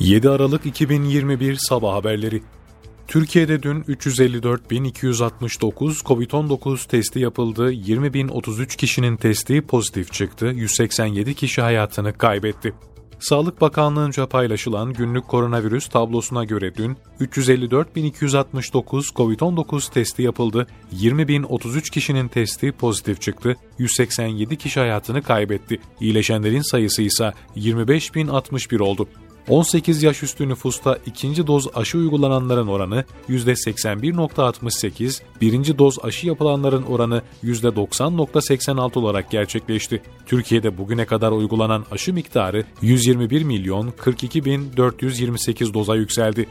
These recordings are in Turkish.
7 Aralık 2021 Sabah Haberleri Türkiye'de dün 354.269 COVID-19 testi yapıldı, 20.033 kişinin testi pozitif çıktı, 187 kişi hayatını kaybetti. Sağlık Bakanlığı'nca paylaşılan günlük koronavirüs tablosuna göre dün 354.269 COVID-19 testi yapıldı, 20.033 kişinin testi pozitif çıktı, 187 kişi hayatını kaybetti. İyileşenlerin sayısı ise 25.061 oldu. 18 yaş üstü nüfusta ikinci doz aşı uygulananların oranı %81.68, birinci doz aşı yapılanların oranı %90.86 olarak gerçekleşti. Türkiye'de bugüne kadar uygulanan aşı miktarı 121 milyon 42 bin 428 doza yükseldi.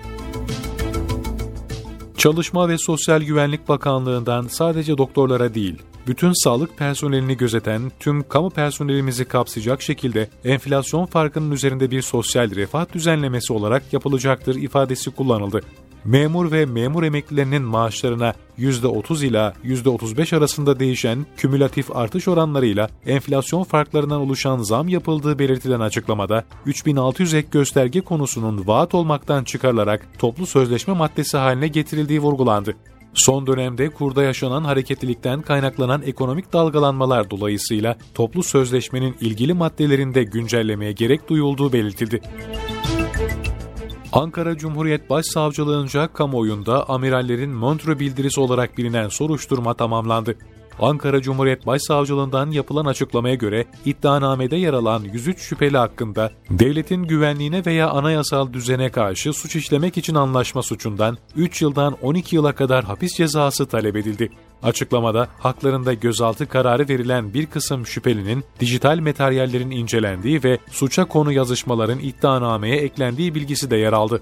Çalışma ve Sosyal Güvenlik Bakanlığı'ndan sadece doktorlara değil, bütün sağlık personelini gözeten tüm kamu personelimizi kapsayacak şekilde enflasyon farkının üzerinde bir sosyal refah düzenlemesi olarak yapılacaktır ifadesi kullanıldı. Memur ve memur emeklilerinin maaşlarına %30 ila %35 arasında değişen kümülatif artış oranlarıyla enflasyon farklarından oluşan zam yapıldığı belirtilen açıklamada 3600 ek gösterge konusunun vaat olmaktan çıkarılarak toplu sözleşme maddesi haline getirildiği vurgulandı. Son dönemde kurda yaşanan hareketlilikten kaynaklanan ekonomik dalgalanmalar dolayısıyla toplu sözleşmenin ilgili maddelerinde güncellemeye gerek duyulduğu belirtildi. Ankara Cumhuriyet Başsavcılığınca kamuoyunda amirallerin Montreux bildirisi olarak bilinen soruşturma tamamlandı. Ankara Cumhuriyet Başsavcılığından yapılan açıklamaya göre iddianamede yer alan 103 şüpheli hakkında devletin güvenliğine veya anayasal düzene karşı suç işlemek için anlaşma suçundan 3 yıldan 12 yıla kadar hapis cezası talep edildi. Açıklamada haklarında gözaltı kararı verilen bir kısım şüphelinin dijital materyallerin incelendiği ve suça konu yazışmaların iddianameye eklendiği bilgisi de yer aldı.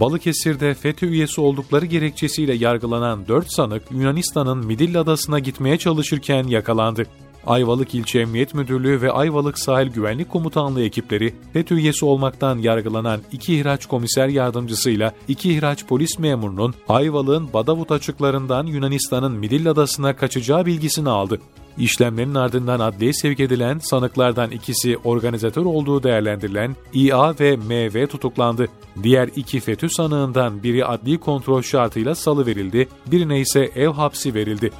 Balıkesir'de FETÖ üyesi oldukları gerekçesiyle yargılanan 4 sanık Yunanistan'ın Midilli Adası'na gitmeye çalışırken yakalandı. Ayvalık İlçe Emniyet Müdürlüğü ve Ayvalık Sahil Güvenlik Komutanlığı ekipleri FETÖ üyesi olmaktan yargılanan iki ihraç komiser yardımcısıyla iki ihraç polis memurunun Ayvalık'ın Badavut açıklarından Yunanistan'ın Midilli Adası'na kaçacağı bilgisini aldı. İşlemlerin ardından adliye sevk edilen sanıklardan ikisi organizatör olduğu değerlendirilen İA ve MV tutuklandı. Diğer iki FETÖ sanığından biri adli kontrol şartıyla salı verildi, birine ise ev hapsi verildi.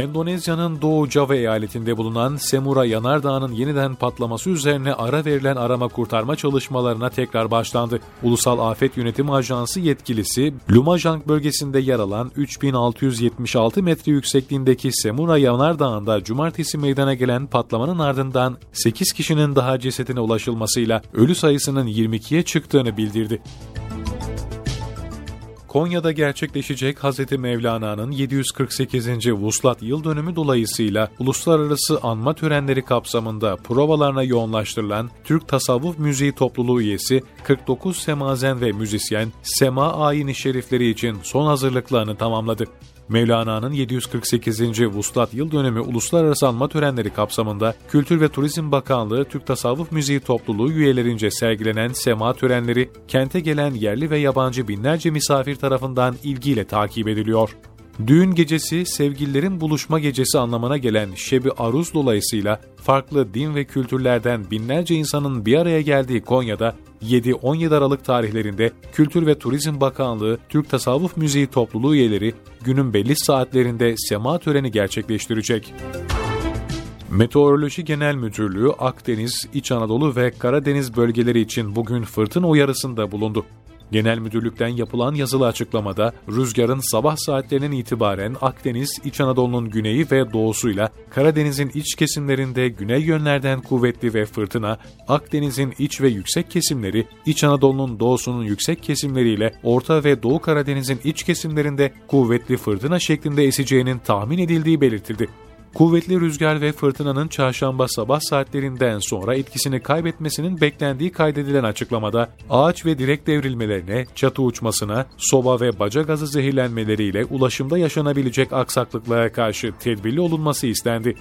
Endonezya'nın Doğu Java eyaletinde bulunan Semura Yanardağı'nın yeniden patlaması üzerine ara verilen arama kurtarma çalışmalarına tekrar başlandı. Ulusal Afet Yönetim Ajansı yetkilisi, Lumajang bölgesinde yer alan 3676 metre yüksekliğindeki Semura Yanardağı'nda cumartesi meydana gelen patlamanın ardından 8 kişinin daha cesetine ulaşılmasıyla ölü sayısının 22'ye çıktığını bildirdi. Konya'da gerçekleşecek Hz. Mevlana'nın 748. Vuslat yıl dönümü dolayısıyla uluslararası anma törenleri kapsamında provalarına yoğunlaştırılan Türk Tasavvuf Müziği Topluluğu üyesi 49 semazen ve müzisyen Sema Ayini Şerifleri için son hazırlıklarını tamamladı. Mevlana'nın 748. Vuslat Yıl Dönümü Uluslararası Anma Törenleri kapsamında Kültür ve Turizm Bakanlığı Türk Tasavvuf Müziği Topluluğu üyelerince sergilenen sema törenleri kente gelen yerli ve yabancı binlerce misafir tarafından ilgiyle takip ediliyor. Düğün gecesi sevgililerin buluşma gecesi anlamına gelen Şebi Aruz dolayısıyla farklı din ve kültürlerden binlerce insanın bir araya geldiği Konya'da 7-17 Aralık tarihlerinde Kültür ve Turizm Bakanlığı Türk Tasavvuf Müziği topluluğu üyeleri günün belli saatlerinde sema töreni gerçekleştirecek. Meteoroloji Genel Müdürlüğü Akdeniz, İç Anadolu ve Karadeniz bölgeleri için bugün fırtına uyarısında bulundu. Genel Müdürlükten yapılan yazılı açıklamada rüzgarın sabah saatlerinden itibaren Akdeniz, İç Anadolu'nun güneyi ve doğusuyla Karadeniz'in iç kesimlerinde güney yönlerden kuvvetli ve fırtına, Akdeniz'in iç ve yüksek kesimleri, İç Anadolu'nun doğusunun yüksek kesimleriyle Orta ve Doğu Karadeniz'in iç kesimlerinde kuvvetli fırtına şeklinde eseceğinin tahmin edildiği belirtildi. Kuvvetli rüzgar ve fırtınanın çarşamba sabah saatlerinden sonra etkisini kaybetmesinin beklendiği kaydedilen açıklamada ağaç ve direk devrilmelerine, çatı uçmasına, soba ve baca gazı zehirlenmeleriyle ulaşımda yaşanabilecek aksaklıklara karşı tedbirli olunması istendi.